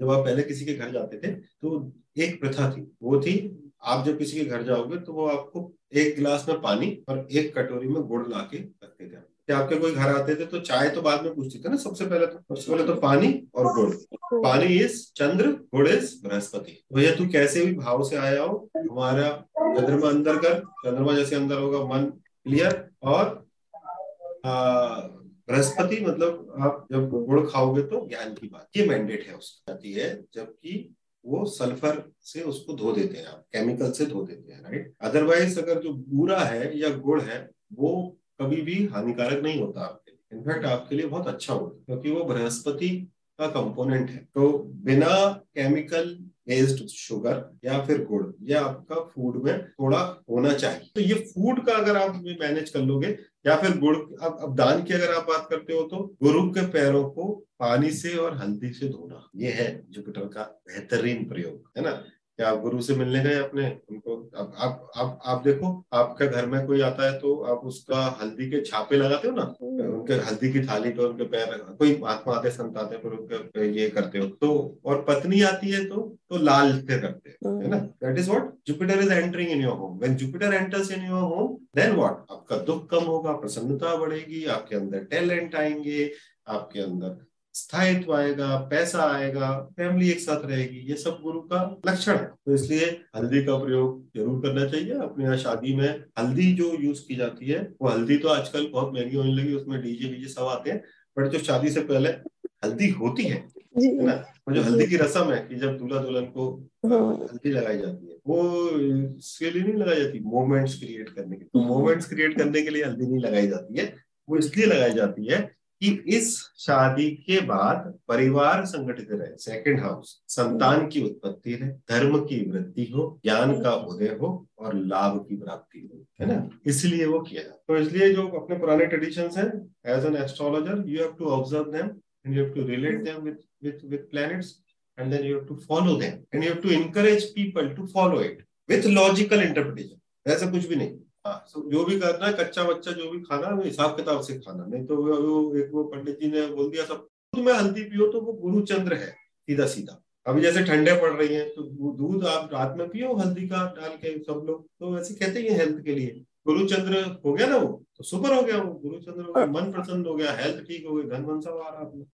जब आप पहले किसी के घर जाते थे तो एक प्रथा थी। वो थी, आप जब किसी के घर जाओगे तो वो आपको एक गिलास में पानी और एक कटोरी में गुड़ ला के रखते थे। आपके कोई घर आते थे तो चाय तो बाद में पूछते थे ना, सबसे पहले तो सबसे पहले तो पानी और गुड़। पानी इज़ चंद्र, गुड़ इज़ बृहस्पति। भैया, तू कैसे भी भाव से आया हो, हमारा चंद्रमा अंदर कर, चंद्रमा जैसे अंदर होगा, मन क्लियर और बृहस्पति मतलब आप जब गुड़ खाओगे तो ज्ञान की बात, ये मैंडेट है उसकी है जबकि वो सल्फ़र से उसको धो देते हैं आप केमिकल से धो देते हैं राइट अदरवाइज़ अगर जो बूरा है या गुड़ है, वो कभी भी हानिकारक नहीं होता आपके लिए। इनफैक्ट आपके लिए बहुत अच्छा होता है, क्योंकि वो बृहस्पति का कंपोनेंट है। तो बिना केमिकल बेस्ड शुगर या फिर गुड़, ये आपका फ़ूड में थोड़ा होना चाहिए। तो ये फ़ूड का अगर आप मैनेज कर लोगे या फिर गुड़ अब अब दान की अगर आप बात करते हो तो गुरु के पैरों को पानी से और हल्दी से धोना ये है जुपिटर का बेहतरीन प्रयोग है ना? कि आप गुरु से मिलने गए अपने उनको अब आप आप आप देखो आपके घर में कोई आता है तो आप उसका हल्दी के छापे लगाते हो ना? हम्म। उनके हल्दी की थाली पे उनके पैर कोई महात्मा आते संत आते फिर उनके ये करते हो। तो और पत्नी आती है तो तो लाल से करते that is what Jupiter is entering in your home when Jupiter enters in your home then what आपका दुख कम होगा, प्रसन्नता बढ़ेगी, आपके अंदर टैलेंट आएँगे, आपके अंदर स्थायित्व आएगा, पैसा आएगा फैमिली एक साथ रहेगी, ये सब गुरु का लक्षण है। तो इसलिए हल्दी का प्रयोग ज़रूर करना चाहिए। अपने यहाँ शादी में हल्दी जो यूज़ की जाती है, वो हल्दी तो आजकल बहुत महँगी होने लगी, उसमें डीजे वीजे सब आते हैं बट जो शादी से पहले हल्दी होती है है ना? वो जो हल्दी की रसम है कि जब दूल्हा दुल्हन को हाँ। हल्दी लगाई जाती है वो इसके लिए नहीं लगाई जाती मोमेंट्स क्रिएट करने के तो मोमेंट्स क्रिएट करने के लिए हल्दी नहीं लगाई जाती है वो इसलिए लगाई जाती है कि इस शादी के बाद परिवार संगठित रहे। सेकंड हाउस संतान की उत्पत्ति रहे धर्म की वृद्धि हो ज्ञान का उदय हो और लाभ की प्राप्ति हो है ना? इसलिए वो किया तो इसलिए जो अपने पुराने ट्रेडिशन है as an astrologer you have to observe them and you have to relate them with with with planets and then you have to follow them and you have to encourage people to follow it with logical interpretation. ऐसा कुछ भी नहीं। हाँ जो भी करना है कच्चा बच्चा जो भी खाना है हिसाब किताब से खाना। नहीं तो वो एक वो पंडित जी ने बोल दिया सब दूध में हल्दी पियो तो वो गुरु चंद्र है सीधा सीधा। अभी जैसे ठंडे पड़ रही हैं तो दूध आप रात में पियो हल्दी का डाल के सब लोग तो वैसे कहते हैं हेल्थ के लिए। गुरु चंद्र हो गया ना वो तो सुपर हो गया वो। गुरु चंद्र मन प्रसन्न हो गया हेल्थ ठीक हो गई धन मन सब आ रहा